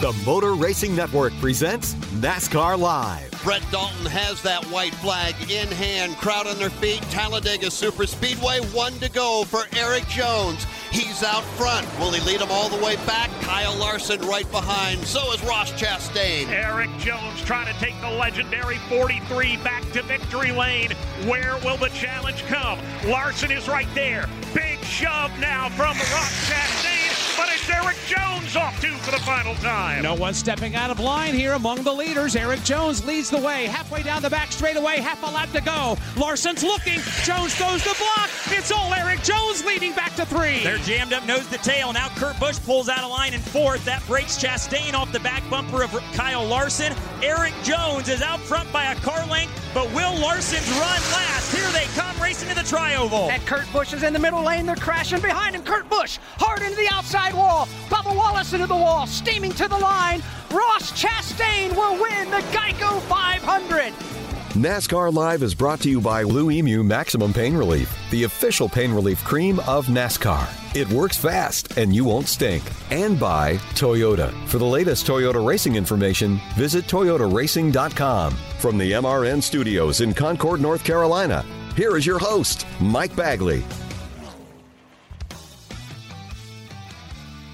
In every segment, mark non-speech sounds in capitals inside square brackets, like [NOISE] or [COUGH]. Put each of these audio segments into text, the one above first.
The Motor Racing Network presents NASCAR Live. Brett Dalton has that white flag in hand, crowd on their feet. Talladega Super Speedway, one to go for Erik Jones. He's out front. Will he lead them all the way back? Kyle Larson right behind. So is Ross Chastain. Erik Jones trying to take the legendary 43 back to victory lane. Where will the challenge come? Larson is right there. Big shove now from Ross Chastain but it's Jones off two for the final time. No one stepping out of line here among the leaders. Erik Jones leads the way, halfway down the back straightaway, half a lap to go. Larson's looking. Jones goes to block. It's all Erik Jones leading back to three. They're jammed up nose to tail. Now Kurt Busch pulls out of line in fourth. That breaks Chastain off the back bumper of Kyle Larson. Erik Jones is out front by a car length, but Will Larson's run last. Here they come racing to the tri-oval. And Kurt Busch is in the middle lane. They're crashing behind him. Kurt Busch hard into the outside wall. Bubba Wallace into the wall, steaming to the line. Ross Chastain will win the Geico 500. NASCAR Live is brought to you by Blue Emu Maximum Pain Relief, the official pain relief cream of NASCAR. It works fast and you won't stink. And by Toyota. For the latest Toyota racing information, visit toyotaracing.com. From the MRN studios in Concord, North Carolina, here is your host, Mike Bagley.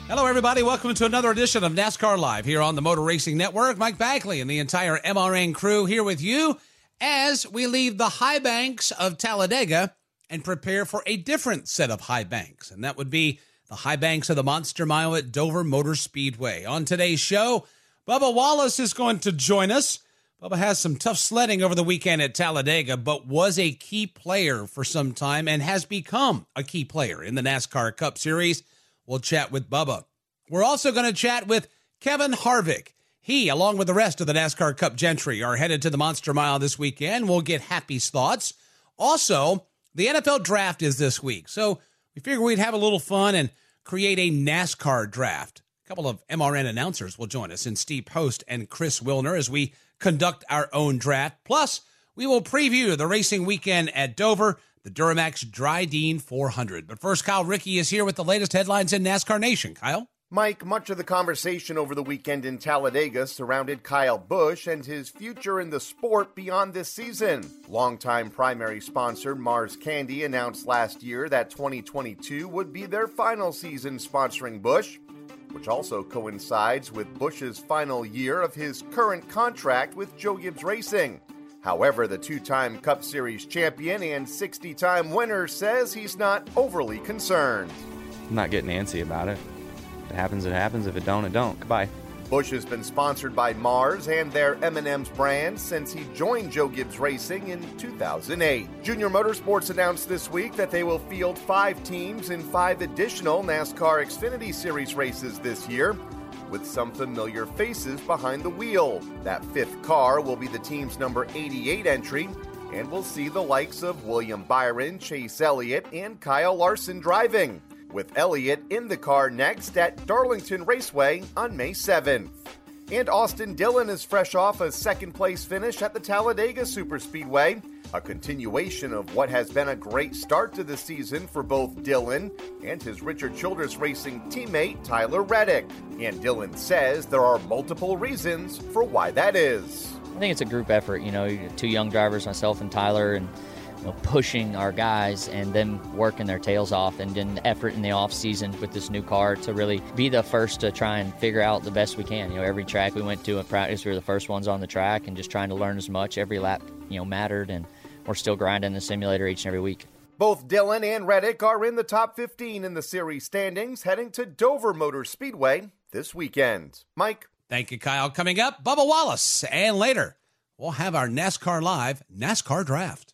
Hello, everybody. Welcome to another edition of NASCAR Live here on the Motor Racing Network. Mike Bagley and the entire MRN crew here with you as we leave the high banks of Talladega and prepare for a different set of high banks. And that would be the high banks of the Monster Mile at Dover Motor Speedway. On today's show, Bubba Wallace is going to join us. Bubba has some tough sledding over the weekend at Talladega, but was a key player for some time and has become a key player in the NASCAR Cup Series. We'll chat with Bubba. We're also going to chat with Kevin Harvick. He, along with the rest of the NASCAR Cup gentry, are headed to the Monster Mile this weekend. We'll get Happy's thoughts. Also, the NFL draft is this week. So we figured we'd have a little fun and create a NASCAR draft. A couple of MRN announcers will join us in Steve Post and Chris Wilner as we conduct our own draft. Plus, we will preview the racing weekend at Dover, the Duramax Drydene 400. But first, Kyle Rickey is here with the latest headlines in NASCAR Nation. Kyle? Mike, much of the conversation over the weekend in Talladega surrounded Kyle Busch and his future in the sport beyond this season. Longtime primary sponsor Mars Candy announced last year that 2022 would be their final season sponsoring Busch, which also coincides with Busch's final year of his current contract with Joe Gibbs Racing. However, the two time Cup Series champion and 60 time winner says he's not overly concerned. I'm not getting antsy about it. If it happens, it happens. If it don't, it don't. Goodbye. Busch has been sponsored by Mars and their M&M's brand since he joined Joe Gibbs Racing in 2008. Junior Motorsports announced this week that they will field five teams in five additional NASCAR Xfinity Series races this year, with some familiar faces behind the wheel. That fifth car will be the team's number 88 entry, and we'll see the likes of William Byron, Chase Elliott, and Kyle Larson driving with Elliott in the car next at Darlington Raceway on May 7th. And Austin Dillon is fresh off a second place finish at the Talladega Superspeedway, a continuation of what has been a great start to the season for both Dillon and his Richard Childress Racing teammate Tyler Reddick. And Dillon says there are multiple reasons for why that is. I think it's a group effort. You know, two young drivers, myself and Tyler, and you know, pushing our guys and them working their tails off and then effort in the off season with this new car to really be the first to try and figure out the best we can. You know, every track we went to in practice, we were the first ones on the track and just trying to learn as much. Every lap, you know, mattered and we're still grinding the simulator each and every week. Both Dillon and Reddick are in the top 15 in the series standings, heading to Dover Motor Speedway this weekend. Mike. Thank you, Kyle. Coming up, Bubba Wallace. And later, we'll have our NASCAR Live NASCAR Draft.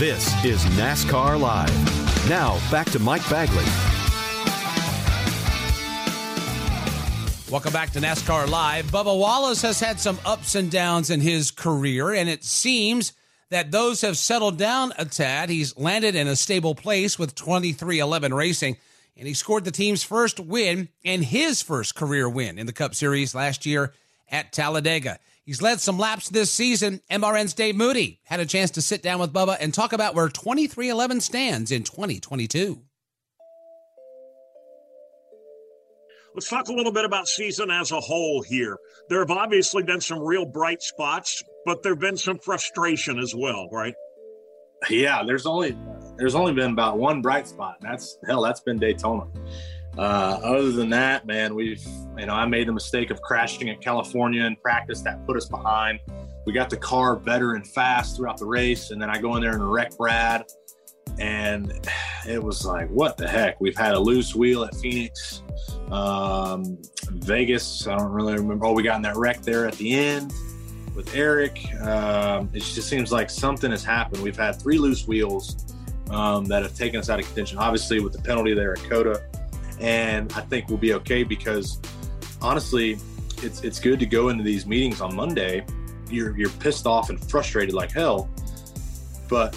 This is NASCAR Live. Now, back to Mike Bagley. Welcome back to NASCAR Live. Bubba Wallace has had some ups and downs in his career, and it seems that those have settled down a tad. He's landed in a stable place with 23XI Racing, and he scored the team's first win and his first career win in the Cup Series last year at Talladega. He's led some laps this season. MRN's Dave Moody had a chance to sit down with Bubba and talk about where 23XI stands in 2022. Let's talk a little bit about season as a whole here. There have obviously been some real bright spots, but there've been some frustration as well, right? Yeah, there's only there's only been about one bright spot. And that's hell, that's been Daytona. Uh, other than that, man, we've you know I made the mistake of crashing in California in practice. That put us behind. We got the car better and fast throughout the race, and then I go in there and wreck Brad, and it was like, what the heck? We've had a loose wheel at Phoenix, um, Vegas. I don't really remember. Oh, we got in that wreck there at the end with Eric. Um, it just seems like something has happened. We've had three loose wheels um, that have taken us out of contention. Obviously, with the penalty there at COTA and I think we'll be okay because honestly, it's it's good to go into these meetings on Monday. You're you're pissed off and frustrated like hell, but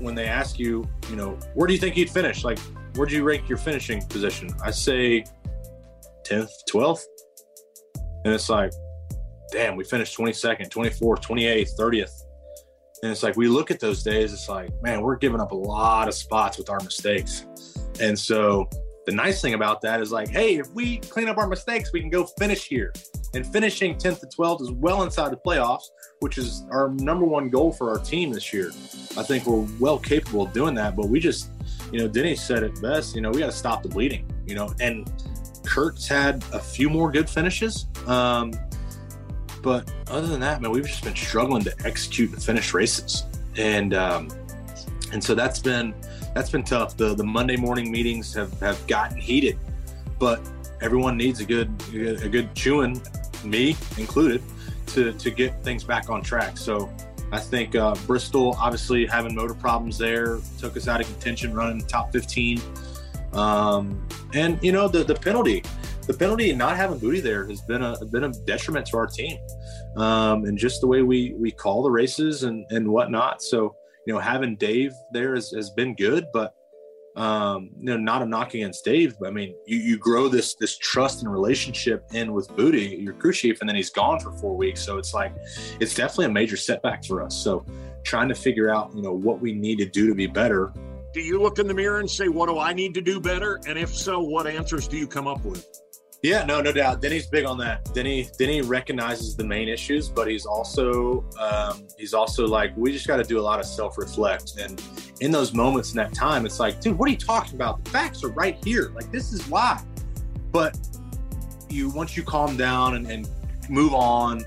when they ask you, you know, where do you think you'd finish? Like, where'd you rank your finishing position? I say 10th, 12th. And it's like, damn, we finished 22nd, 24th, 28th, 30th. And it's like, we look at those days, it's like, man, we're giving up a lot of spots with our mistakes. And so the nice thing about that is like, hey, if we clean up our mistakes, we can go finish here. And finishing 10th to 12th is well inside the playoffs, which is our number one goal for our team this year. I think we're well capable of doing that, but we just, you know, Denny said it best, you know, we got to stop the bleeding, you know, and Kurt's had a few more good finishes. Um, but other than that, man, we've just been struggling to execute and finish races. And, um, and so that's been, that's been tough. The the Monday morning meetings have, have gotten heated, but everyone needs a good a good chewing, me included, to to get things back on track. So I think uh, Bristol, obviously having motor problems there, took us out of contention, running the top 15. Um, and you know the the penalty, the penalty and not having Bootie there has been a been a detriment to our team, um, and just the way we we call the races and and whatnot. So you know, having Dave there has, has been good, but um, you know, not a knock against Dave, but I mean, you, you grow this this trust and relationship in with Bootie, your crew chief, and then he's gone for four weeks. So it's like it's definitely a major setback for us. So trying to figure out, you know, what we need to do to be better. Do you look in the mirror and say, What do I need to do better? And if so, what answers do you come up with? Yeah, no, no doubt. Denny's big on that. Denny, Denny recognizes the main issues, but he's also um, he's also like we just got to do a lot of self reflect. And in those moments in that time, it's like, dude, what are you talking about? The facts are right here. Like this is why. But you once you calm down and, and move on,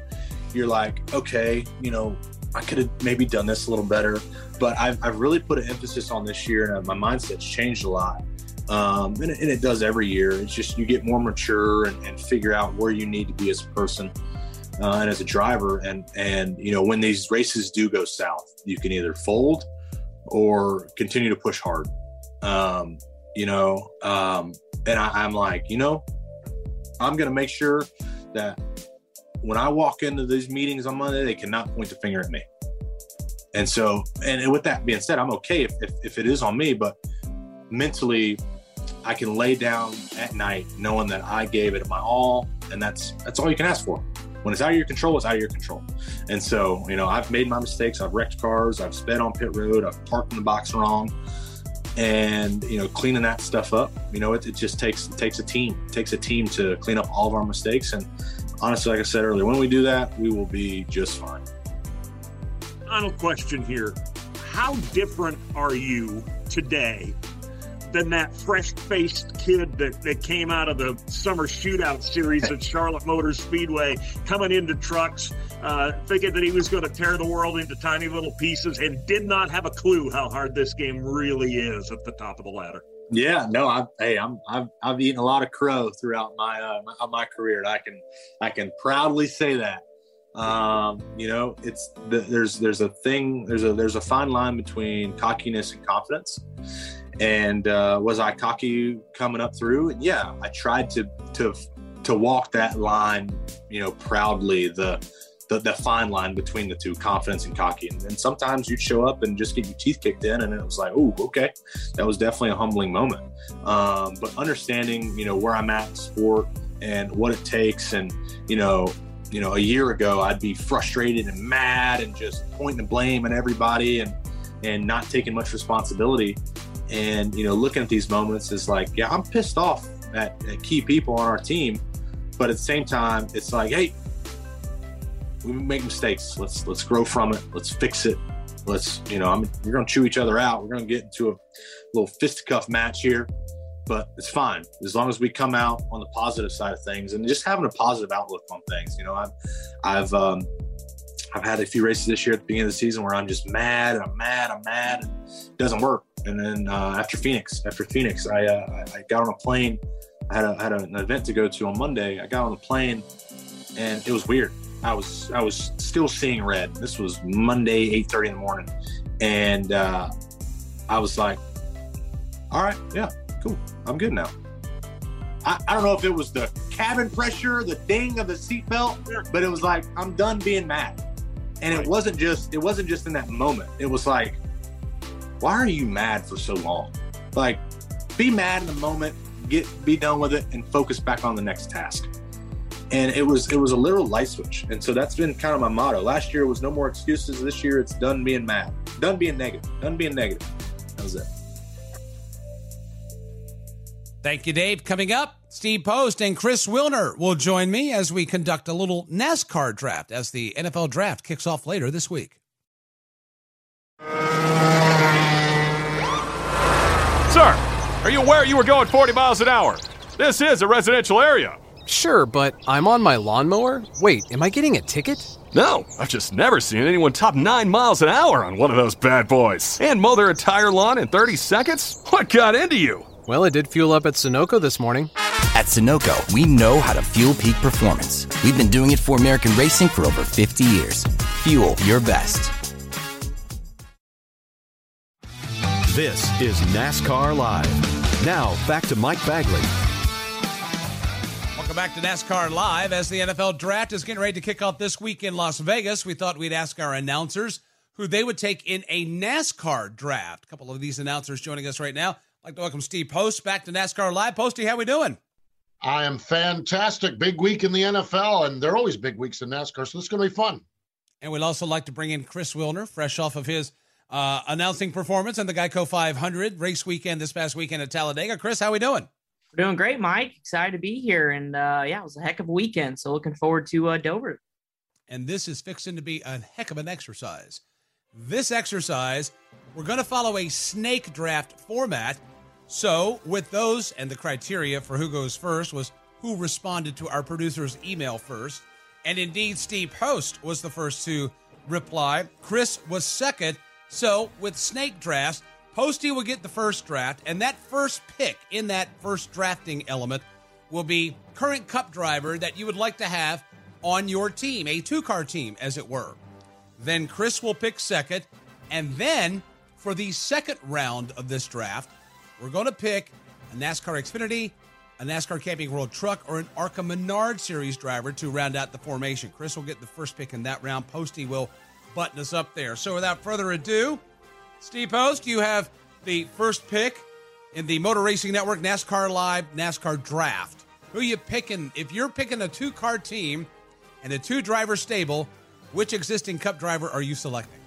you're like, okay, you know, I could have maybe done this a little better. But I've, I've really put an emphasis on this year, and my mindset's changed a lot um, and, it, and, it, does every year. It's just you get more mature and, and figure out where you need to be as a person uh, and as a driver. And and you know when these races do go south, you can either fold or continue to push hard. Um, you know, um, and I, I'm like, you know, I'm gonna make sure that when I walk into these meetings on Monday, they cannot point the finger at me. And so, and with that being said, I'm okay if, if, if it is on me, but mentally, I can lay down at night knowing that I gave it my all, and that's that's all you can ask for. When it's out of your control, it's out of your control. And so, you know, I've made my mistakes. I've wrecked cars. I've sped on pit road. I've parked in the box wrong. And you know, cleaning that stuff up, you know, it, it just takes it takes a team. It takes a team to clean up all of our mistakes. And honestly, like I said earlier, when we do that, we will be just fine. Final question here: How different are you today than that fresh-faced kid that, that came out of the summer shootout series at [LAUGHS] Charlotte Motor Speedway, coming into trucks, uh, thinking that he was going to tear the world into tiny little pieces, and did not have a clue how hard this game really is at the top of the ladder. Yeah, no, I, hey, I'm, I've, I've eaten a lot of crow throughout my, uh, my, my career, and I can, I can proudly say that. Um, you know, it's there's, there's a thing, there's a, there's a fine line between cockiness and confidence. And uh, was I cocky coming up through? And Yeah, I tried to, to, to walk that line, you know, proudly. The, the, the fine line between the two, confidence and cocky. And, and sometimes you'd show up and just get your teeth kicked in, and it was like, oh, okay, that was definitely a humbling moment. Um, but understanding, you know, where I'm at in sport and what it takes, and you know, you know, a year ago I'd be frustrated and mad and just pointing the blame at everybody and and not taking much responsibility. And you know, looking at these moments is like, yeah, I'm pissed off at, at key people on our team, but at the same time, it's like, hey, we make mistakes. Let's let's grow from it. Let's fix it. Let's you know, I'm, we're gonna chew each other out. We're gonna get into a little fisticuff match here, but it's fine as long as we come out on the positive side of things and just having a positive outlook on things. You know, I've I've um, I've had a few races this year at the beginning of the season where I'm just mad and I'm mad, and I'm mad, and it doesn't work. And then uh, after Phoenix, after Phoenix, I uh, I got on a plane. I had a, had an event to go to on Monday. I got on the plane, and it was weird. I was I was still seeing red. This was Monday, eight thirty in the morning, and uh, I was like, "All right, yeah, cool, I'm good now." I, I don't know if it was the cabin pressure, the ding of the seatbelt, but it was like I'm done being mad. And it wasn't just it wasn't just in that moment. It was like, why are you mad for so long? Like, be mad in the moment, get be done with it, and focus back on the next task. And it was it was a literal light switch. And so that's been kind of my motto. Last year was no more excuses. This year it's done being mad. Done being negative. Done being negative. That was it Thank you, Dave. Coming up, Steve Post and Chris Wilner will join me as we conduct a little NASCAR draft as the NFL draft kicks off later this week. Sir, are you aware you were going 40 miles an hour? This is a residential area. Sure, but I'm on my lawnmower? Wait, am I getting a ticket? No, I've just never seen anyone top 9 miles an hour on one of those bad boys. And mow their entire lawn in 30 seconds? What got into you? Well, it did fuel up at Sunoco this morning. At Sunoco, we know how to fuel peak performance. We've been doing it for American racing for over 50 years. Fuel your best. This is NASCAR Live. Now, back to Mike Bagley. Welcome back to NASCAR Live. As the NFL draft is getting ready to kick off this week in Las Vegas, we thought we'd ask our announcers who they would take in a NASCAR draft. A couple of these announcers joining us right now. I'd like to welcome Steve Post back to NASCAR Live. Posty, how we doing? I am fantastic. Big week in the NFL, and they're always big weeks in NASCAR, so this is going to be fun. And we'd also like to bring in Chris Wilner, fresh off of his uh, announcing performance on the Geico 500 race weekend this past weekend at Talladega. Chris, how we doing? We're doing great, Mike. Excited to be here, and uh, yeah, it was a heck of a weekend. So looking forward to uh, Dover. And this is fixing to be a heck of an exercise. This exercise, we're going to follow a snake draft format. So, with those and the criteria for who goes first was who responded to our producer's email first. And indeed, Steve Post was the first to reply. Chris was second. So, with snake drafts, Posty will get the first draft, and that first pick in that first drafting element will be current cup driver that you would like to have on your team, a two car team, as it were. Then Chris will pick second, and then for the second round of this draft, we're going to pick a NASCAR Xfinity a NASCAR Camping World truck, or an ARCA Menard Series driver to round out the formation. Chris will get the first pick in that round. Posty will button us up there. So without further ado, Steve Post, you have the first pick in the Motor Racing Network NASCAR Live NASCAR Draft. Who are you picking? If you're picking a two car team and a two driver stable, which existing cup driver are you selecting?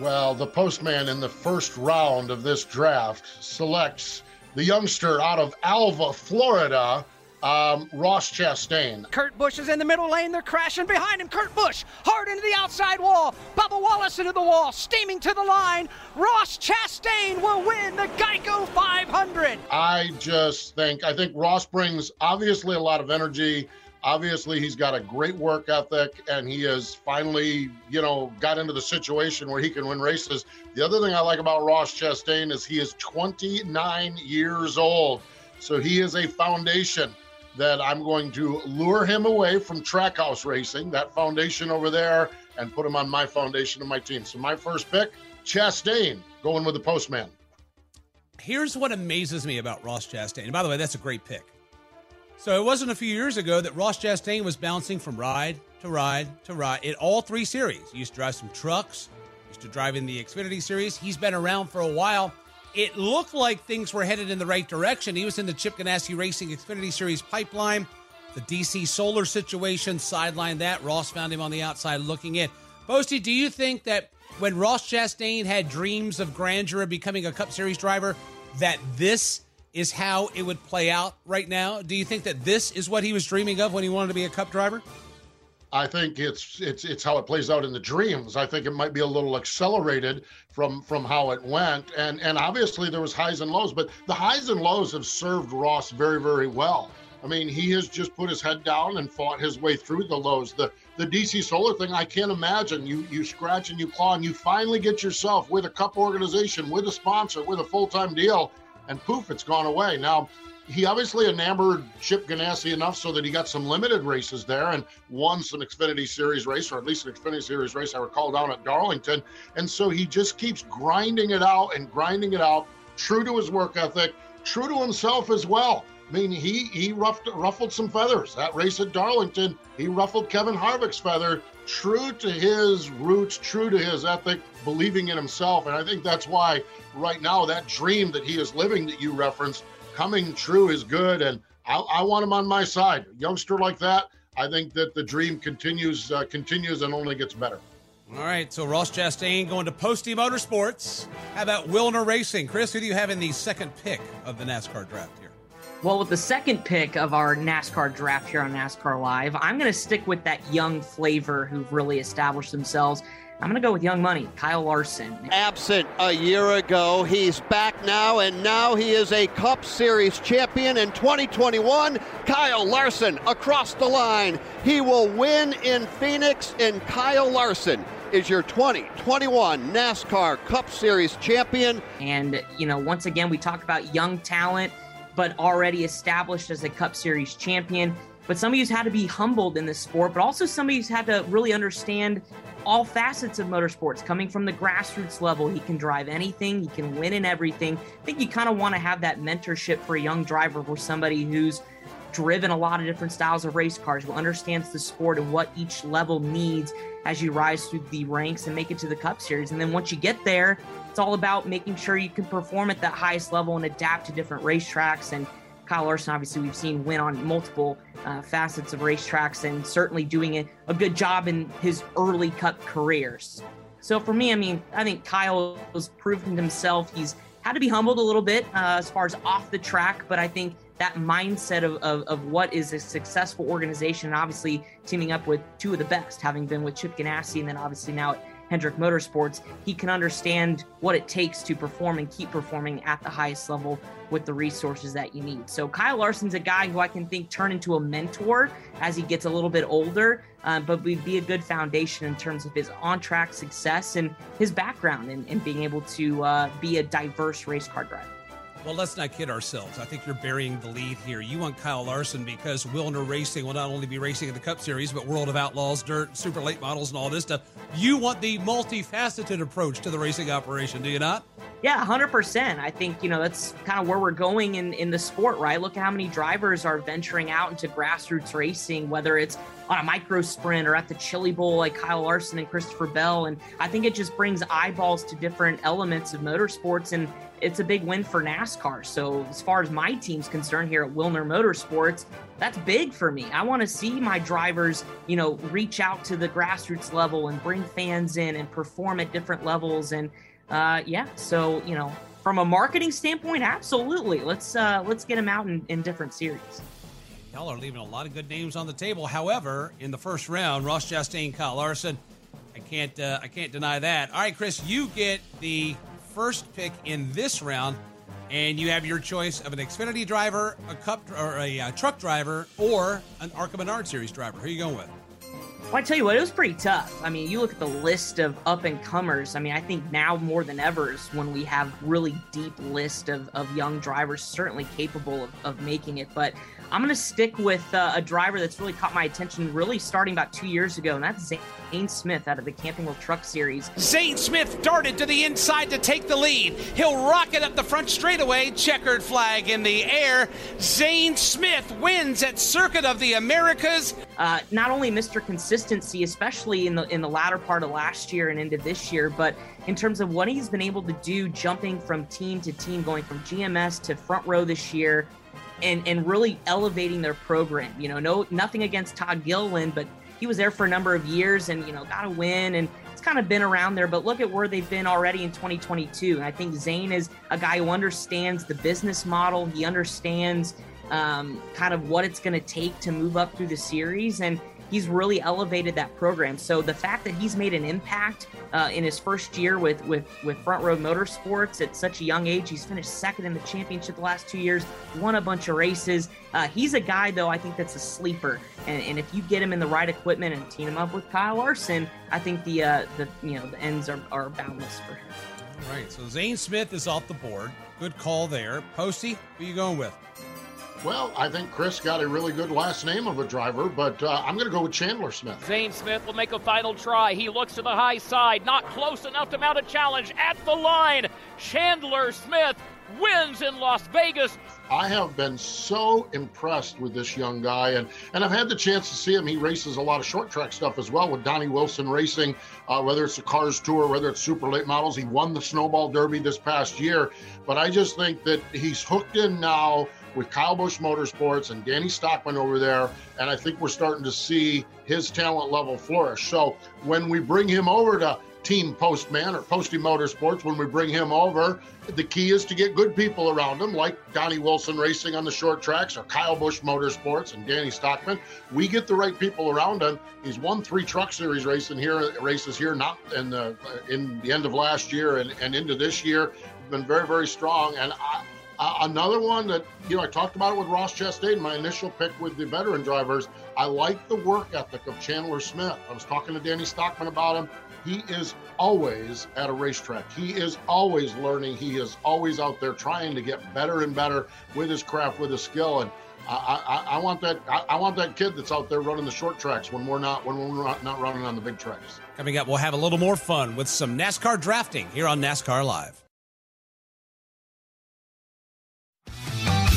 Well, the postman in the first round of this draft selects the youngster out of Alva, Florida, um, Ross Chastain. Kurt Busch is in the middle lane. They're crashing behind him. Kurt Busch hard into the outside wall. Bubba Wallace into the wall, steaming to the line. Ross Chastain will win the Geico 500. I just think I think Ross brings obviously a lot of energy. Obviously, he's got a great work ethic, and he has finally, you know, got into the situation where he can win races. The other thing I like about Ross Chastain is he is 29 years old, so he is a foundation that I'm going to lure him away from Trackhouse Racing, that foundation over there, and put him on my foundation of my team. So my first pick, Chastain, going with the postman. Here's what amazes me about Ross Chastain. And by the way, that's a great pick. So it wasn't a few years ago that Ross Chastain was bouncing from ride to ride to ride in all three series. He used to drive some trucks, used to drive in the Xfinity series. He's been around for a while. It looked like things were headed in the right direction. He was in the Chip Ganassi Racing Xfinity Series pipeline. The DC Solar situation sidelined that. Ross found him on the outside looking in. Posty, do you think that when Ross Chastain had dreams of grandeur of becoming a Cup Series driver, that this is how it would play out right now? Do you think that this is what he was dreaming of when he wanted to be a Cup driver? I think it's it's it's how it plays out in the dreams. I think it might be a little accelerated from from how it went, and and obviously there was highs and lows, but the highs and lows have served Ross very very well. I mean, he has just put his head down and fought his way through the lows. The the DC Solar thing, I can't imagine. You you scratch and you claw, and you finally get yourself with a cup organization, with a sponsor, with a full time deal, and poof, it's gone away. Now he obviously enamored Chip Ganassi enough so that he got some limited races there and won some Xfinity Series race, or at least an Xfinity Series race I recall down at Darlington. And so he just keeps grinding it out and grinding it out, true to his work ethic, true to himself as well. I mean, he he ruffled, ruffled some feathers. That race at Darlington, he ruffled Kevin Harvick's feather, true to his roots, true to his ethic, believing in himself. And I think that's why right now that dream that he is living that you referenced coming true is good, and I, I, want him on my side. A youngster like that, I think that the dream continues, uh, continues, and only gets better. All right, so Ross Chastain going to Posty Motorsports. How about Wilner Racing? Chris, who do you have in the second pick of the NASCAR draft here? Well, with the second pick of our NASCAR draft here on NASCAR Live, I'm going to stick with that young flavor who've really established themselves. I'm going to go with Young Money, Kyle Larson. Absent a year ago, he's back now, and now he is a Cup Series champion in 2021. Kyle Larson across the line. He will win in Phoenix, and Kyle Larson is your 2021 NASCAR Cup Series champion. And, you know, once again, we talk about young talent, but already established as a Cup Series champion. But somebody who's had to be humbled in this sport, but also somebody who's had to really understand all facets of motorsports, coming from the grassroots level. He can drive anything, he can win in everything. I think you kind of want to have that mentorship for a young driver for somebody who's driven a lot of different styles of race cars, who understands the sport and what each level needs as you rise through the ranks and make it to the Cup Series. And then once you get there, it's all about making sure you can perform at that highest level and adapt to different racetracks and Kyle Larson, obviously, we've seen win on multiple uh, facets of racetracks and certainly doing a, a good job in his early cup careers. So for me, I mean, I think Kyle has proven himself. He's had to be humbled a little bit uh, as far as off the track, but I think that mindset of, of, of, what is a successful organization, and obviously teaming up with two of the best, having been with Chip Ganassi and then obviously now at Hendrick Motorsports, he can understand what it takes to perform and keep performing at the highest level with the resources that you need. So Kyle Larson's a guy who I can think turn into a mentor as he gets a little bit older, uh, but would be a good foundation in terms of his on-track success and his background and, and being able to uh, be a diverse race car driver. Well, let's not kid ourselves. I think you're burying the lead here. You want Kyle Larson because Wilner Racing will not only be racing in the Cup Series, but World of Outlaws, Dirt, Super Late Models, and all this stuff. You want the multifaceted approach to the racing operation, do you not? Yeah, 100%. I think, you know, that's kind of where we're going in, in the sport, right? Look at how many drivers are venturing out into grassroots racing, whether it's on a micro sprint or at the Chili Bowl like Kyle Larson and Christopher Bell. And I think it just brings eyeballs to different elements of motorsports. And it's a big win for NASCAR. So, as far as my team's concerned here at Wilner Motorsports, that's big for me. I want to see my drivers, you know, reach out to the grassroots level and bring fans in and perform at different levels. And uh, yeah, so you know, from a marketing standpoint, absolutely. Let's uh, let's get them out in, in different series. Y'all are leaving a lot of good names on the table. However, in the first round, Ross Chastain, Kyle Larson, I can't uh, I can't deny that. All right, Chris, you get the first pick in this round, and you have your choice of an Xfinity driver, a Cup or a uh, truck driver, or an ARCA Menard Series driver. Who are you going with? Well, I tell you what, it was pretty tough. I mean, you look at the list of up and comers. I mean, I think now more than ever is when we have really deep list of, of young drivers certainly capable of, of making it. But I'm going to stick with uh, a driver that's really caught my attention, really starting about two years ago, and that's Zane Smith out of the Camping World Truck Series. Zane Smith darted to the inside to take the lead. He'll rocket up the front straightaway, checkered flag in the air. Zane Smith wins at Circuit of the Americas. Uh, not only Mr. Consistency, especially in the in the latter part of last year and into this year, but in terms of what he's been able to do, jumping from team to team, going from GMS to front row this year and and really elevating their program. You know, no nothing against Todd Gilliland, but he was there for a number of years and you know got a win and it's kind of been around there. But look at where they've been already in 2022. And I think Zane is a guy who understands the business model. He understands um, kind of what it's going to take to move up through the series and he's really elevated that program. So the fact that he's made an impact uh, in his first year with with with Front Row Motorsports at such a young age, he's finished second in the championship the last two years, won a bunch of races. Uh, he's a guy though I think that's a sleeper, and, and, if you get him in the right equipment and team him up with Kyle Larson, I think the uh, the you know the ends are, are boundless for him. All right, so Zane Smith is off the board. Good call there. Posty, who you going with? Well, I think Chris got a really good last name of a driver, but uh, I'm going to go with Chandler Smith. Zane Smith will make a final try. He looks to the high side, not close enough to mount a challenge at the line. Chandler Smith wins in Las Vegas. I have been so impressed with this young guy, and, and I've had the chance to see him. He races a lot of short track stuff as well with Donnie Wilson Racing, uh, whether it's the Cars Tour, whether it's super late models. He won the Snowball Derby this past year, but I just think that he's hooked in now with Kyle Busch Motorsports and Danny Stockman over there. And I think we're starting to see his talent level flourish. So when we bring him over to Team Postman or Posty Motorsports, when we bring him over, the key is to get good people around him, like Donnie Wilson Racing on the short tracks or Kyle Busch Motorsports and Danny Stockman. We get the right people around him. He's won three Truck Series racing here, races here, not in the in the end of last year and, and into this year. Been very, very strong. And I, uh, another one that, you know, I talked about it with Ross Chastain, my initial pick with the veteran drivers. I like the work ethic of Chandler Smith. I was talking to Danny Stockman about him. He is always at a racetrack. He is always learning. He is always out there trying to get better and better with his craft, with his skill. And I, I, I want that. I, I, want that kid that's out there running the short tracks when we're not when we're not, not running on the big tracks. Coming up, we'll have a little more fun with some NASCAR drafting here on NASCAR Live.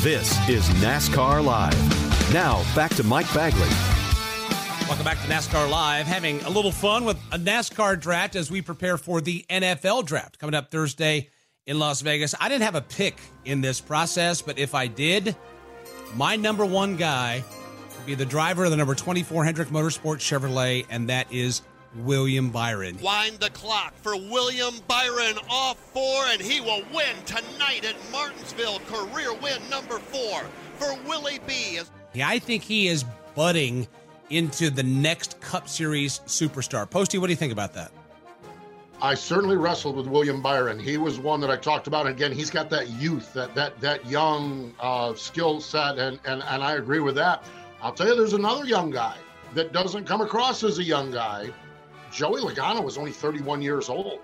This is NASCAR Live. Now, back to Mike Bagley. Welcome back to NASCAR Live. Having a little fun with a NASCAR draft as we prepare for the NFL draft coming up Thursday in Las Vegas. I didn't have a pick in this process, but if I did, my number one guy would be the driver of the number 24 Hendrick Motorsports Chevrolet, and that is William Byron. Wind the clock for William Byron off four, and he will win tonight at Martinsville. Career win number four for Willie B. Yeah, I think he is budding into the next Cup Series superstar. Posty, what do you think about that? I certainly wrestled with William Byron. He was one that I talked about. And again, he's got that youth, that that that young uh, skill set, and, and and I agree with that. I'll tell you, there's another young guy that doesn't come across as a young guy, Joey Logano was only 31 years old.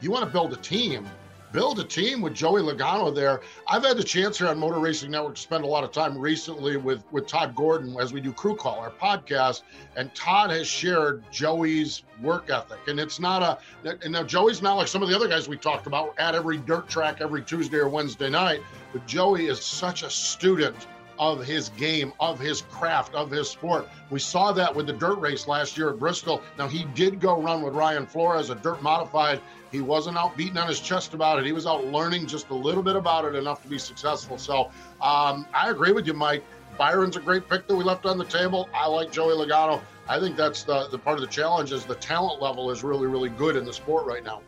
You want to build a team, build a team with Joey Logano there. I've had the chance here on Motor Racing Network to spend a lot of time recently with with Todd Gordon as we do Crew Call, our podcast, and Todd has shared Joey's work ethic, and it's not a. And now Joey's not like some of the other guys we talked about at every dirt track every Tuesday or Wednesday night, but Joey is such a student of his game, of his craft, of his sport. We saw that with the dirt race last year at Bristol. Now, he did go run with Ryan Flores, a dirt modified. He wasn't out beating on his chest about it. He was out learning just a little bit about it enough to be successful. So um, I agree with you, Mike. Byron's a great pick that we left on the table. I like Joey Logano. I think that's the, the part of the challenge is the talent level is really, really good in the sport right now.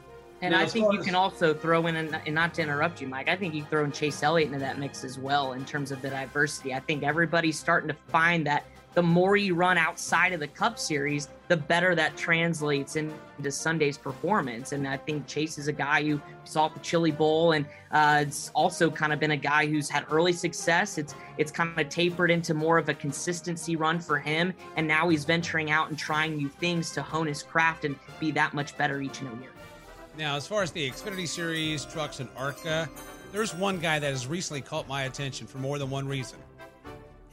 And Yeah, I think you as- can also throw in, and, not to interrupt you, Mike, I think you throw in Chase Elliott into that mix as well in terms of the diversity. I think everybody's starting to find that the more you run outside of the Cup Series, the better that translates into Sunday's performance. And I think Chase is a guy who saw the Chili Bowl, and uh, it's also kind of been a guy who's had early success. It's it's kind of tapered into more of a consistency run for him, and now he's venturing out and trying new things to hone his craft and be that much better each and every year. Now, as far as the Xfinity Series, trucks, and ARCA, there's one guy that has recently caught my attention for more than one reason,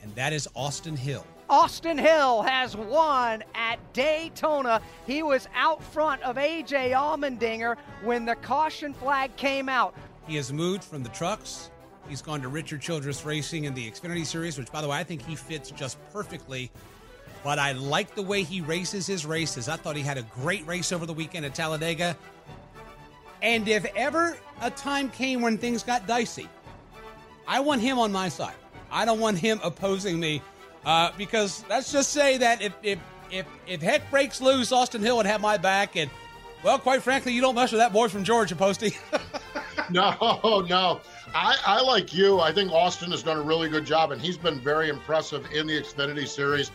and that is Austin Hill. Austin Hill has won at Daytona. He was out front of AJ Allmendinger when the caution flag came out. He has moved from the trucks. He's gone to Richard Childress Racing in the Xfinity Series, which, by the way, I think he fits just perfectly. But I like the way he races his races. I thought he had a great race over the weekend at Talladega. And if ever a time came when things got dicey, I want him on my side. I don't want him opposing me uh, because let's just say that if, if if if heck breaks loose, Austin Hill would have my back. And well, quite frankly, you don't mess with that boy from Georgia, Posty. [LAUGHS] no, no. I, I like you. I think Austin has done a really good job, and he's been very impressive in the Xfinity Series.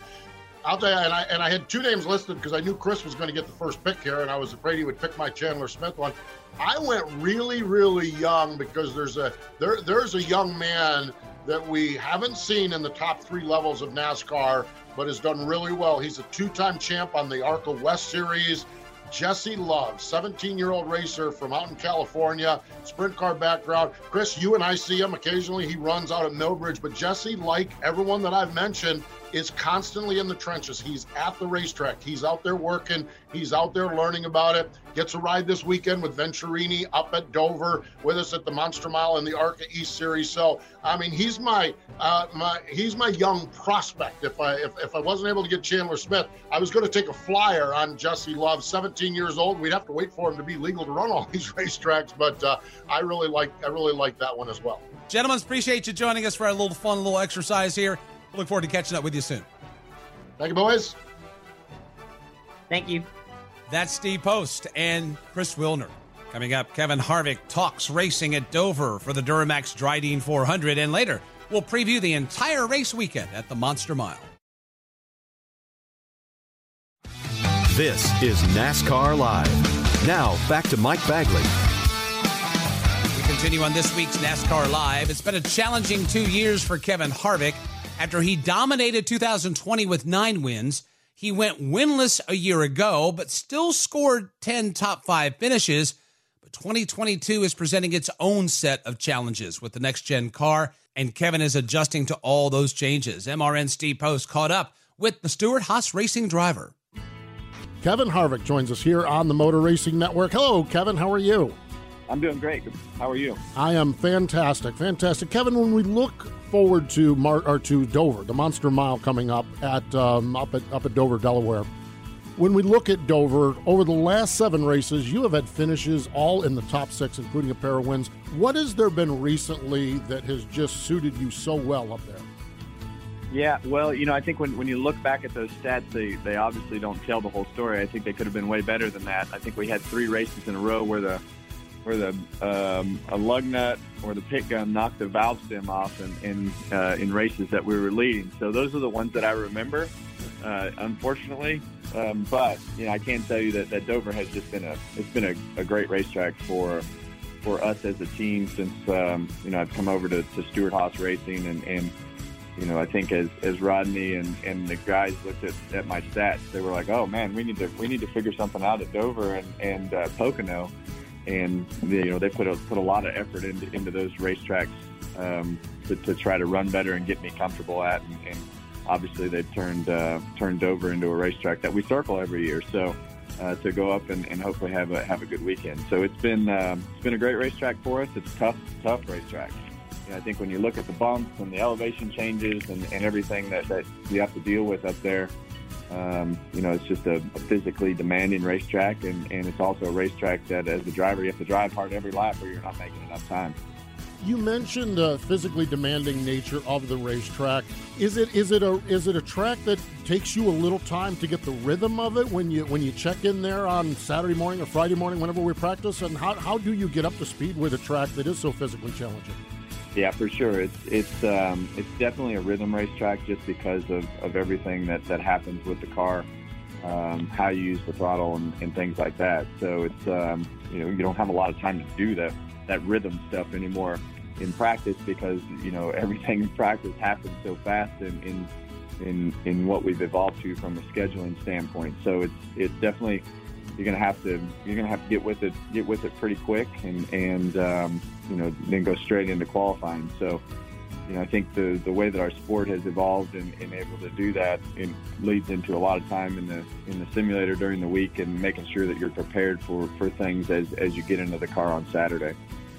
I'll tell you, and I and I had two names listed because I knew Chris was going to get the first pick here, and I was afraid he would pick my Chandler Smith one. I went really, really young because there's a there there's a young man that we haven't seen in the top three levels of NASCAR, but has done really well. He's a two-time champ on the ARCA West Series. Jesse Love, 17 year old racer from out in California, sprint car background. Chris, you and I see him occasionally. He runs out of Millbridge, but Jesse, like everyone that I've mentioned, is constantly in the trenches. He's at the racetrack. He's out there working. He's out there learning about it. Gets a ride this weekend with Venturini up at Dover with us at the Monster Mile in the ARCA East Series. So, I mean, he's my uh, my he's my young prospect. If I if, if I wasn't able to get Chandler Smith, I was going to take a flyer on Jesse Love, 17 years old. We'd have to wait for him to be legal to run all [LAUGHS] these racetracks, but uh, I really like I really like that one as well. Gentlemen, appreciate you joining us for a little fun, little exercise here. Look forward to catching up with you soon. Thank you, boys. Thank you. That's Steve Post and Chris Wilner. Coming up, Kevin Harvick talks racing at Dover for the Duramax Drydene 400, and later we'll preview the entire race weekend at the Monster Mile. This is NASCAR Live. Now, back to Mike Bagley. We continue on this week's NASCAR Live. It's been a challenging two years for Kevin Harvick. After he dominated 2020 with nine wins, he went winless a year ago, but still scored 10 top five finishes. But 2022 is presenting its own set of challenges with the next gen car, and Kevin is adjusting to all those changes. MRN Steve Post caught up with the Stewart Haas Racing driver. Kevin Harvick joins us here on the Motor Racing Network. Hello, Kevin. How are you? I'm doing great. How are you? I am fantastic, fantastic. Kevin, when we look forward to Mar- or to Dover, the Monster Mile coming up at um, up at up at Dover, Delaware. When we look at Dover, over the last seven races, you have had finishes all in the top six, including a pair of wins. What has there been recently that has just suited you so well up there? Yeah, well, you know, I think when, when you look back at those stats, they, they obviously don't tell the whole story. I think they could have been way better than that. I think we had three races in a row where the where the um, a lug nut or the pit gun knocked the valve stem off in in, uh, in races that we were leading. So those are the ones that I remember, uh, unfortunately. Um, but you know, I can tell you that, that Dover has just been a it's been a, a great racetrack for for us as a team since um, you know I've come over to, to Stewart Haas Racing and, and you know, I think as, as Rodney and, and the guys looked at, at my stats, they were like, "Oh man, we need to we need to figure something out at Dover and and uh, Pocono." And they, you know they put a put a lot of effort into into those racetracks um, to, to try to run better and get me comfortable at, and, and obviously they've turned uh, turned over into a racetrack that we circle every year. So uh, to go up and, and hopefully have a have a good weekend. So it's been um, it's been a great racetrack for us. It's tough tough racetrack. You know, I think when you look at the bumps and the elevation changes and, and everything that, that you have to deal with up there, um, you know, it's just a, a physically demanding racetrack, and, and it's also a racetrack that, as a driver, you have to drive hard every lap, or you're not making enough time. You mentioned the physically demanding nature of the racetrack. Is it is it a is it a track that takes you a little time to get the rhythm of it when you when you check in there on Saturday morning or Friday morning whenever we practice? And how, how do you get up to speed with a track that is so physically challenging? Yeah, for sure. It's it's um, it's definitely a rhythm racetrack just because of, of everything that, that happens with the car, um, how you use the throttle and, and things like that. So it's um, you know you don't have a lot of time to do that that rhythm stuff anymore in practice because you know [LAUGHS] everything in practice happens so fast in in in, in what we've evolved to from a scheduling standpoint. So it's it's definitely you're gonna have to you're gonna have to get with it get with it pretty quick and and um, you know then go straight into qualifying. So you know I think the the way that our sport has evolved and, and able to do that it leads into a lot of time in the in the simulator during the week and making sure that you're prepared for for things as as you get into the car on Saturday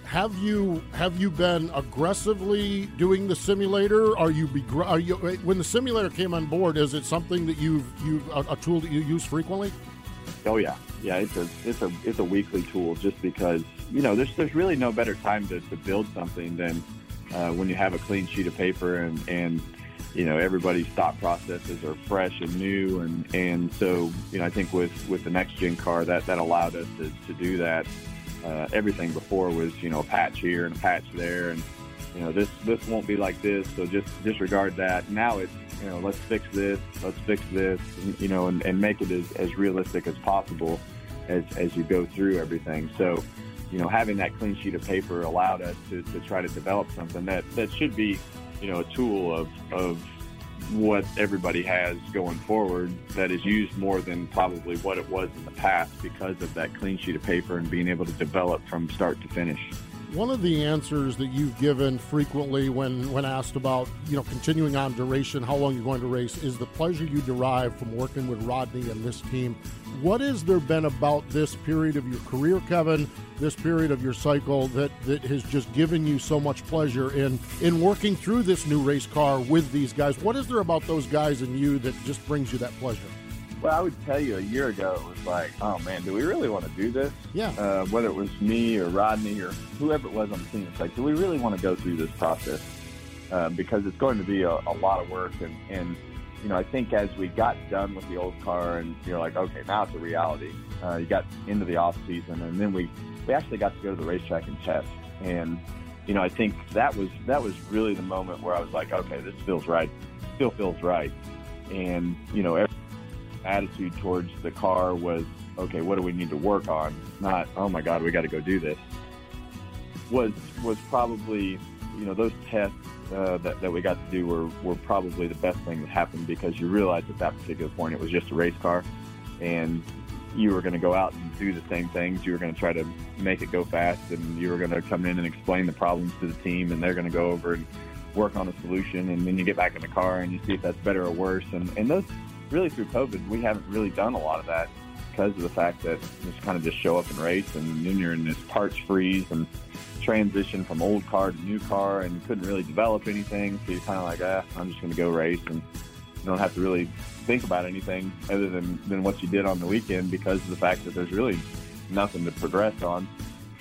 have you have you been aggressively doing the simulator? Are you, are you when the simulator came on board? Is it something that you've you a, a, tool that you use frequently? Oh yeah, yeah. It's a it's a it's a weekly tool just because you know there's there's really no better time to, to build something than uh, when you have a clean sheet of paper and and you know everybody's thought processes are fresh and new and and so you know I think with with the next gen car that that allowed us to, to do that uh, everything before was you know a patch here and a patch there, and you know this this won't be like this, so just disregard that. Now it's you know let's fix this, let's fix this, you know, and, and make it as, as realistic as possible as as you go through everything. So you know having that clean sheet of paper allowed us to, to try to develop something that that should be you know a tool of of what everybody has going forward that is used more than probably what it was in the past because of that clean sheet of paper and being able to develop from start to finish. One of the answers that you've given frequently when, when asked about, you know, continuing on duration, how long you're going to race, is the pleasure you derive from working with Rodney and this team. What has there been about this period of your career, Kevin, this period of your cycle that, that has just given you so much pleasure in, in working through this new race car with these guys? What is there about those guys and you that just brings you that pleasure? Well, I would tell you a year ago, it was like, oh man, do we really want to do this? Yeah. Uh, whether it was me or Rodney or whoever it was on the team, it's like, do we really want to go through this process? Uh, because it's going to be a, a lot of work. And, and, you know, I think as we got done with the old car and you're like, okay, now it's a reality. Uh, you got into the off season and then we, we actually got to go to the racetrack and test. And, you know, I think that was, that was really the moment where I was like, okay, this feels right. Still feels right. And, you know, every, attitude towards the car was, okay, what do we need to work on? Not, oh my God, we got to go do this. Was was probably, you know, those tests uh, that, that we got to do were, were probably the best thing that happened because you realized at that particular point it was just a race car and you were going to go out and do the same things. You were going to try to make it go fast and you were going to come in and explain the problems to the team and they're going to go over and work on a solution and then you get back in the car and you see if that's better or worse. And, and those really through COVID, we haven't really done a lot of that because of the fact that just kind of just show up and race, and then you're in this parts freeze and transition from old car to new car, and you couldn't really develop anything. So you're kind of like, ah, I'm just going to go race, and you don't have to really think about anything other than than what you did on the weekend because of the fact that there's really nothing to progress on.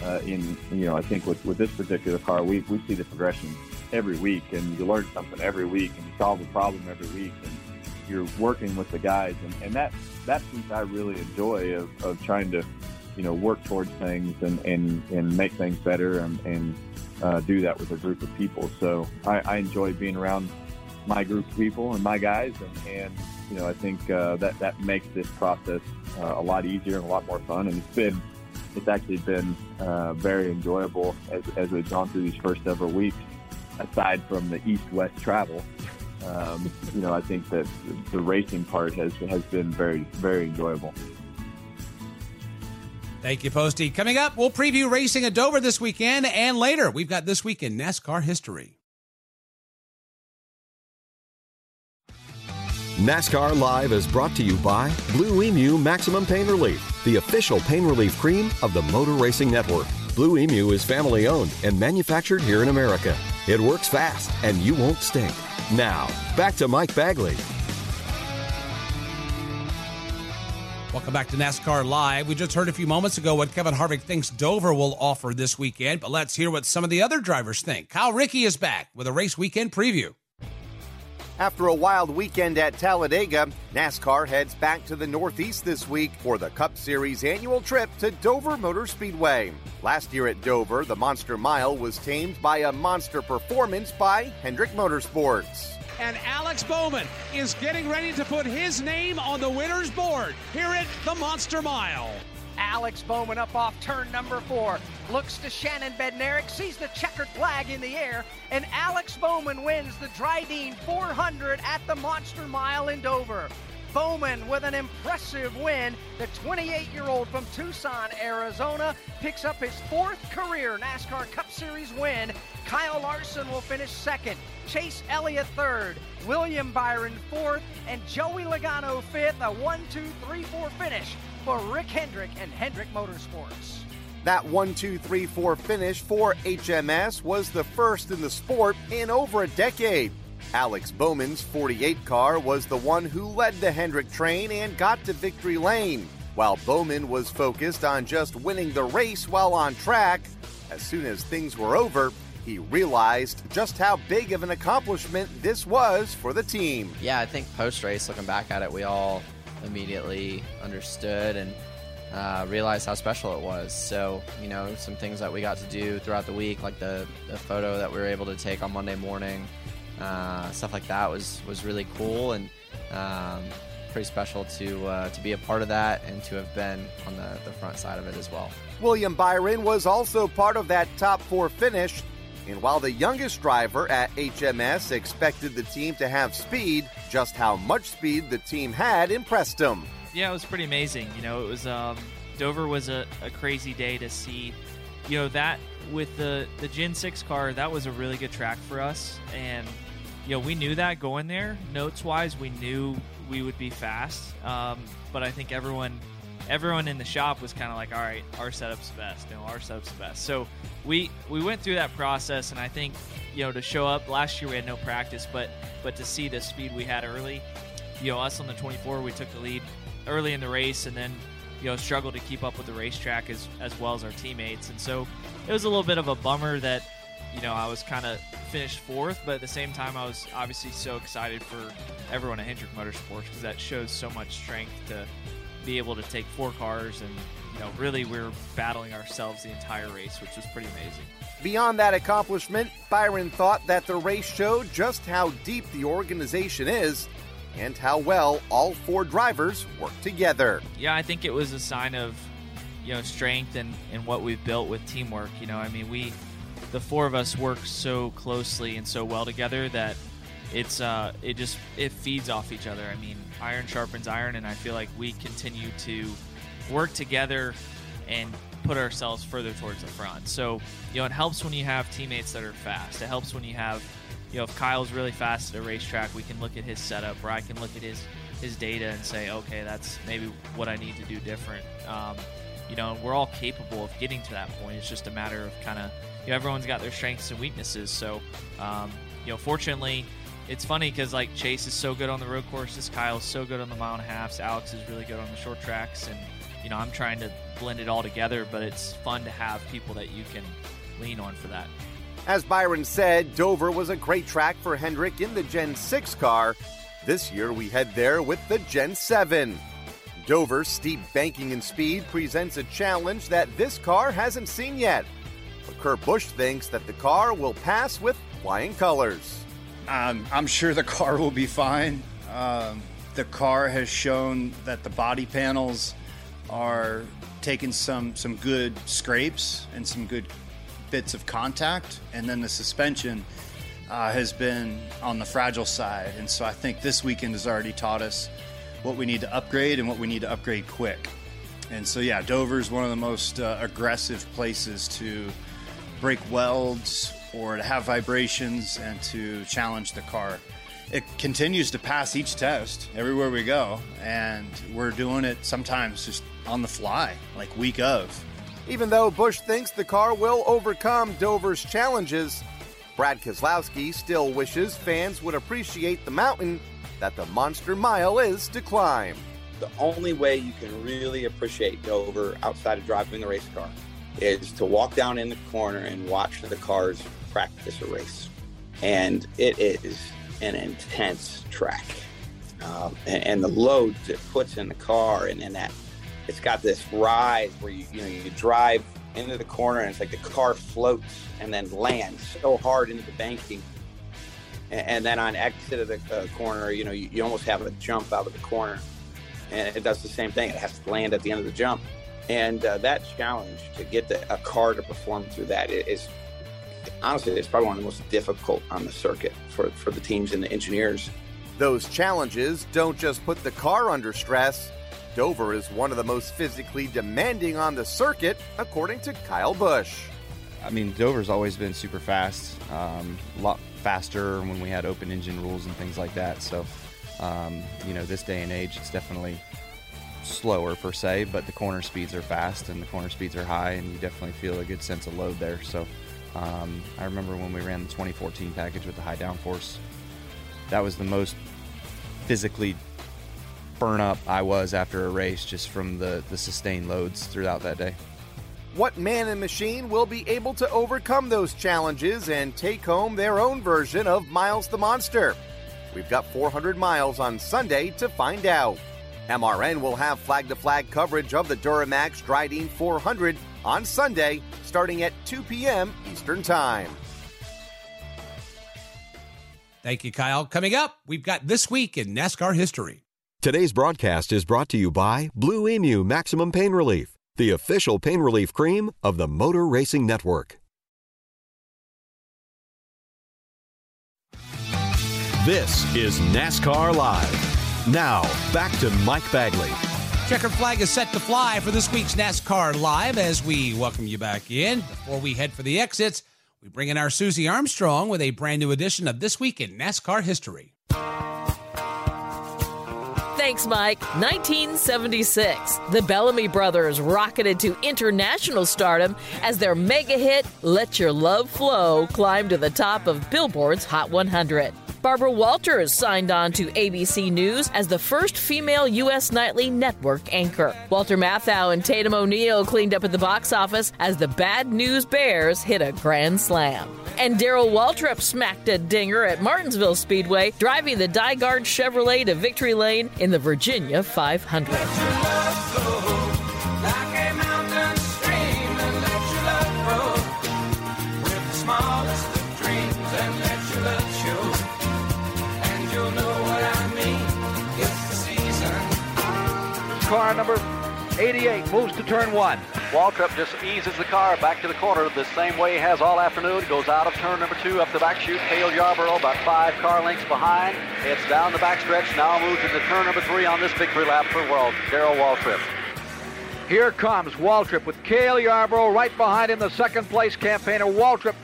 Uh, in you know, I think with with this particular car, we we see the progression every week, and you learn something every week, and you solve a problem every week, and you're working with the guys, and, and that that piece I really enjoy of, of trying to, you know, work towards things and and, and make things better and, and uh, do that with a group of people. So I, I enjoy being around my group of people and my guys, and, and you know, I think uh, that that makes this process uh, a lot easier and a lot more fun. And it's been it's actually been uh, very enjoyable as, as we've gone through these first several weeks. Aside from the east-west travel, um, you know, I think that the racing part has has been very very enjoyable. Thank you, Posty. Coming up, we'll preview racing at Dover this weekend, and later, we've got this week in NASCAR history. NASCAR Live is brought to you by Blue Emu Maximum Pain Relief, the official pain relief cream of the Motor Racing Network. Blue Emu is family owned and manufactured here in America. It works fast and you won't stink. Now, back to Mike Bagley. Welcome back to NASCAR Live. We just heard a few moments ago what Kevin Harvick thinks Dover will offer this weekend, but let's hear what some of the other drivers think. Kyle Rickey is back with a race weekend preview. After a wild weekend at Talladega, NASCAR heads back to the Northeast this week for the Cup Series annual trip to Dover Motor Speedway. Last year at Dover, the Monster Mile was tamed by a monster performance by Hendrick Motorsports. And Alex Bowman is getting ready to put his name on the winner's board here at the Monster Mile. Alex Bowman up off turn number four. Looks to Shannon Bednarik, sees the checkered flag in the air, and Alex Bowman wins the Drydene 400 at the Monster Mile in Dover. Bowman with an impressive win. The 28 year old from Tucson, Arizona, picks up his fourth career NASCAR Cup Series win. Kyle Larson will finish second, Chase Elliott third, William Byron fourth, and Joey Logano fifth. A one, two, three, four finish for Rick Hendrick and Hendrick Motorsports. That 1 2 3 4 finish for HMS was the first in the sport in over a decade. Alex Bowman's 48 car was the one who led the Hendrick train and got to victory lane, while Bowman was focused on just winning the race while on track. As soon as things were over, he realized just how big of an accomplishment this was for the team. Yeah, I think post race, looking back at it, we all immediately understood and uh, realized how special it was. So, you know, some things that we got to do throughout the week, like the, the photo that we were able to take on Monday morning, uh, stuff like that was, was really cool and um, pretty special to, uh, to be a part of that and to have been on the, the front side of it as well. William Byron was also part of that top four finish. And while the youngest driver at HMS expected the team to have speed, just how much speed the team had impressed him. Yeah, it was pretty amazing. You know, it was um, Dover was a, a crazy day to see. You know that with the the Gen Six car, that was a really good track for us, and you know we knew that going there. Notes wise, we knew we would be fast, um, but I think everyone everyone in the shop was kind of like, all right, our setup's best. You know, our setup's best. So we we went through that process, and I think you know to show up last year we had no practice, but but to see the speed we had early, you know, us on the 24, we took the lead early in the race, and then you know struggled to keep up with the racetrack as as well as our teammates, and so it was a little bit of a bummer that you know I was kind of finished fourth, but at the same time I was obviously so excited for everyone at Hendrick Motorsports because that shows so much strength to be able to take four cars and you know really we are battling ourselves the entire race which was pretty amazing. Beyond that accomplishment byron thought that the race showed just how deep the organization is and how well all four drivers work together. Yeah i think it was a sign of you know strength and and what we've built with teamwork you know. I mean we the four of us work so closely and so well together that it's uh it just it feeds off each other i mean iron sharpens iron, and I feel like we continue to work together and put ourselves further towards the front. So, you know, it helps when you have teammates that are fast. It helps when you have, you know, if Kyle's really fast at a racetrack, we can look at his setup, or I can look at his his data and say, okay, that's maybe what I need to do different. Um, you know, we're all capable of getting to that point. It's just a matter of kind of, you know, everyone's got their strengths and weaknesses. So, um, you know, fortunately, it's funny because like Chase is so good on the road courses, Kyle's so good on the mile and a halfs, Alex is really good on the short tracks, and you know I'm trying to blend it all together. But it's fun to have people that you can lean on for that. As Byron said, Dover was a great track for Hendrick in the Gen 6 car. This year we head there with the Gen 7. Dover's steep banking and speed presents a challenge that this car hasn't seen yet. But Kurt Busch thinks that the car will pass with flying colors. Um, I'm sure the car will be fine. Um, the car has shown that the body panels are taking some some good scrapes and some good bits of contact, and then the suspension uh, has been on the fragile side. And so I think this weekend has already taught us what we need to upgrade and what we need to upgrade quick. And so, yeah, Dover is one of the most uh, aggressive places to break welds or to have vibrations and to challenge the car. It continues to pass each test everywhere we go, and we're doing it sometimes just on the fly, like week of. Even though Busch thinks the car will overcome Dover's challenges, Brad Keselowski still wishes fans would appreciate the mountain that the Monster Mile is to climb. The only way you can really appreciate Dover outside of driving the race car is to walk down in the corner and watch the cars practice a race. And it is an intense track. Um, and, and, the loads it puts in the car and, and that it's got this rise where you you know you drive into the corner and it's like the car floats and then lands so hard into the banking and, and then on exit of the uh, corner you know you, you almost have a jump out of the corner and it does the same thing it has to land at the end of the jump and uh, that challenge to get the, a car to perform through that is honestly it's probably one of the most difficult on the circuit for, for the teams and the engineers those challenges don't just put the car under stress Dover is one of the most physically demanding on the circuit, according to Kyle Busch. I mean, Dover's always been super fast, um, a lot faster when we had open engine rules and things like that. So, um, you know, this day and age, it's definitely slower per se, but the corner speeds are fast and the corner speeds are high, and you definitely feel a good sense of load there. So, um, I remember when we ran the 2014 package with the high downforce, that was the most physically burn up I was after a race just from the, the sustained loads throughout that day. What man and machine will be able to overcome those challenges and take home their own version of Miles the Monster? We've got 400 miles on Sunday to find out. MRN will have flag to flag coverage of the Duramax Drydene 400 on Sunday starting at 2 p.m. Eastern Time. Thank you, Kyle. Coming up, we've got This Week in NASCAR History. Today's broadcast is brought to you by Blue Emu Maximum Pain Relief, the official pain relief cream of the Motor Racing Network. This is NASCAR Live. Now, back to Mike Bagley. Checkered flag is set to fly for this week's NASCAR Live as we welcome you back in. Before we head for the exits, we bring in our Susie Armstrong with a brand new edition of This Week in NASCAR History. Thanks, Mike. 1976. The Bellamy Brothers rocketed to international stardom as their mega hit, Let Your Love Flow, climbed to the top of Billboard's Hot 100. Barbara Walters signed on to ABC News as the first female U.S. nightly network anchor. Walter Matthau and Tatum O'Neal cleaned up at the box office as the Bad News Bears hit a grand slam. And Darrell Waltrip smacked a dinger at Martinsville Speedway, driving the DiGard Chevrolet to victory lane in the Virginia 500. Car number 88 moves to turn one. Waltrip just eases the car back to the corner the same way he has all afternoon. Goes out of turn number two up the back chute. Cale Yarborough about five car lengths behind. It's down the backstretch. Now moves into turn number three on this victory lap for Wal- Darrell Waltrip. Here comes Waltrip with Cale Yarborough right behind him, the second place campaigner. Waltrip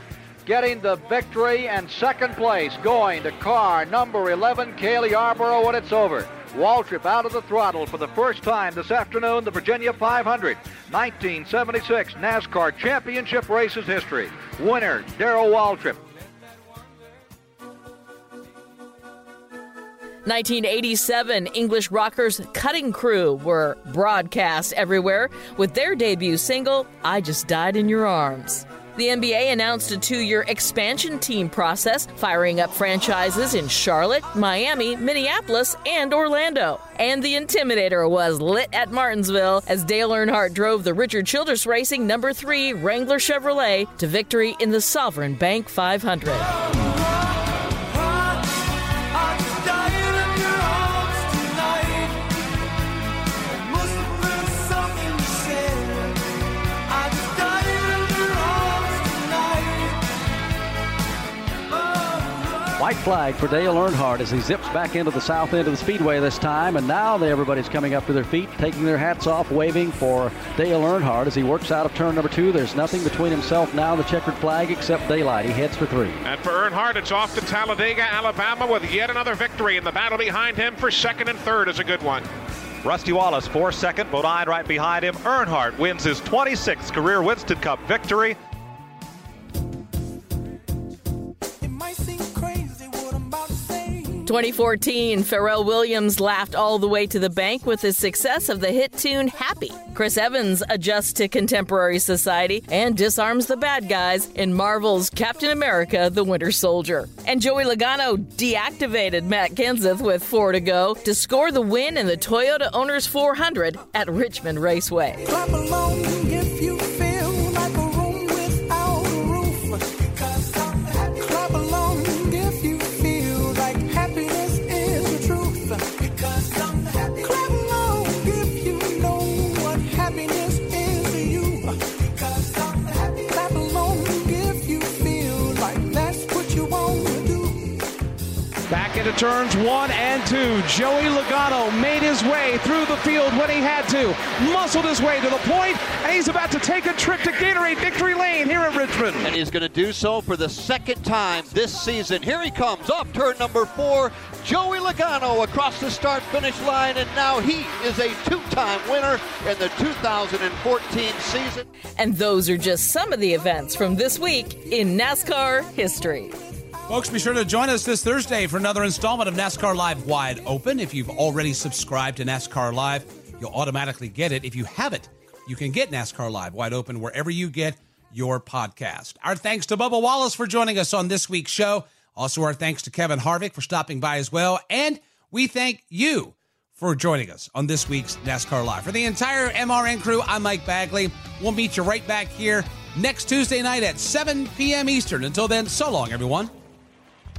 getting the victory and second place going to car number 11, Cale Yarborough, when it's over. Waltrip out of the throttle for the first time this afternoon, the Virginia 500, 1976 NASCAR Championship Races history. Winner, Darrell Waltrip. 1987 English rockers Cutting Crew were broadcast everywhere with their debut single, I Just Died in Your Arms. The NBA announced a two year expansion team process, firing up franchises in Charlotte, Miami, Minneapolis, and Orlando. And the Intimidator was lit at Martinsville as Dale Earnhardt drove the Richard Childress Racing number three Wrangler Chevrolet to victory in the Sovran Bank 500. White flag for Dale Earnhardt as he zips back into the south end of the speedway this time. And now everybody's coming up to their feet, taking their hats off, waving for Dale Earnhardt as he works out of turn number two. There's nothing between himself now and the checkered flag except daylight. He heads for three. And for Earnhardt, it's off to Talladega, Alabama with yet another victory. And the battle behind him for second and third is a good one. Rusty Wallace, four second. Bodine right behind him. Earnhardt wins his 26th career Winston Cup victory. 2014, Pharrell Williams laughed all the way to the bank with the success of the hit tune Happy. Chris Evans adjusts to contemporary society and disarms the bad guys in Marvel's Captain America the Winter Soldier. And Joey Logano deactivated Matt Kenseth with four to go to score the win in the Toyota Owners 400 at Richmond Raceway. Into turns one and two. Joey Logano made his way through the field when he had to, muscled his way to the point, and he's about to take a trip to Gatorade Victory Lane here at Richmond. And he's going to do so for the second time this season. Here he comes off turn number four. Joey Logano across the start finish line, and now he is a two time winner in the 2014 season. And those are just some of the events from this week in NASCAR history. Folks, be sure to join us this Thursday for another installment of NASCAR Live Wide Open. If you've already subscribed to NASCAR Live, you'll automatically get it. If you haven't, you can get NASCAR Live Wide Open wherever you get your podcast. Our thanks to Bubba Wallace for joining us on this week's show. Also, our thanks to Kevin Harvick for stopping by as well. And we thank you for joining us on this week's NASCAR Live. For the entire MRN crew, I'm Mike Bagley. We'll meet you right back here next Tuesday night at 7 p.m. Eastern. Until then, so long, everyone.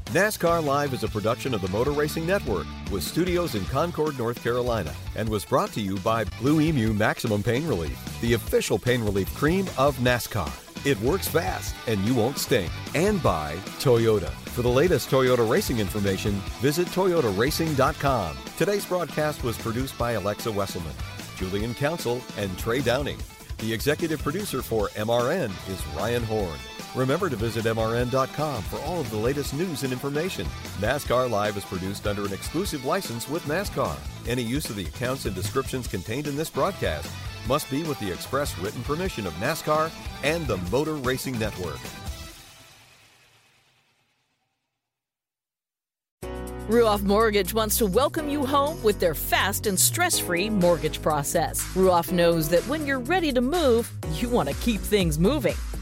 NASCAR Live is a production of the Motor Racing Network with studios in Concord, North Carolina, and was brought to you by Blue Emu Maximum Pain Relief, the official pain relief cream of NASCAR. It works fast and you won't stink. And by Toyota. For the latest Toyota racing information, visit toyotaracing.com. Today's broadcast was produced by Alexa Wesselman, Julian Council, and Trey Downing. The executive producer for MRN is Ryan Horn. Remember to visit MRN.com for all of the latest news and information. NASCAR Live is produced under an exclusive license with NASCAR. Any use of the accounts and descriptions contained in this broadcast must be with the express written permission of NASCAR and the Motor Racing Network. Ruoff Mortgage wants to welcome you home with their fast and stress free mortgage process. Ruoff knows that when you're ready to move, you want to keep things moving.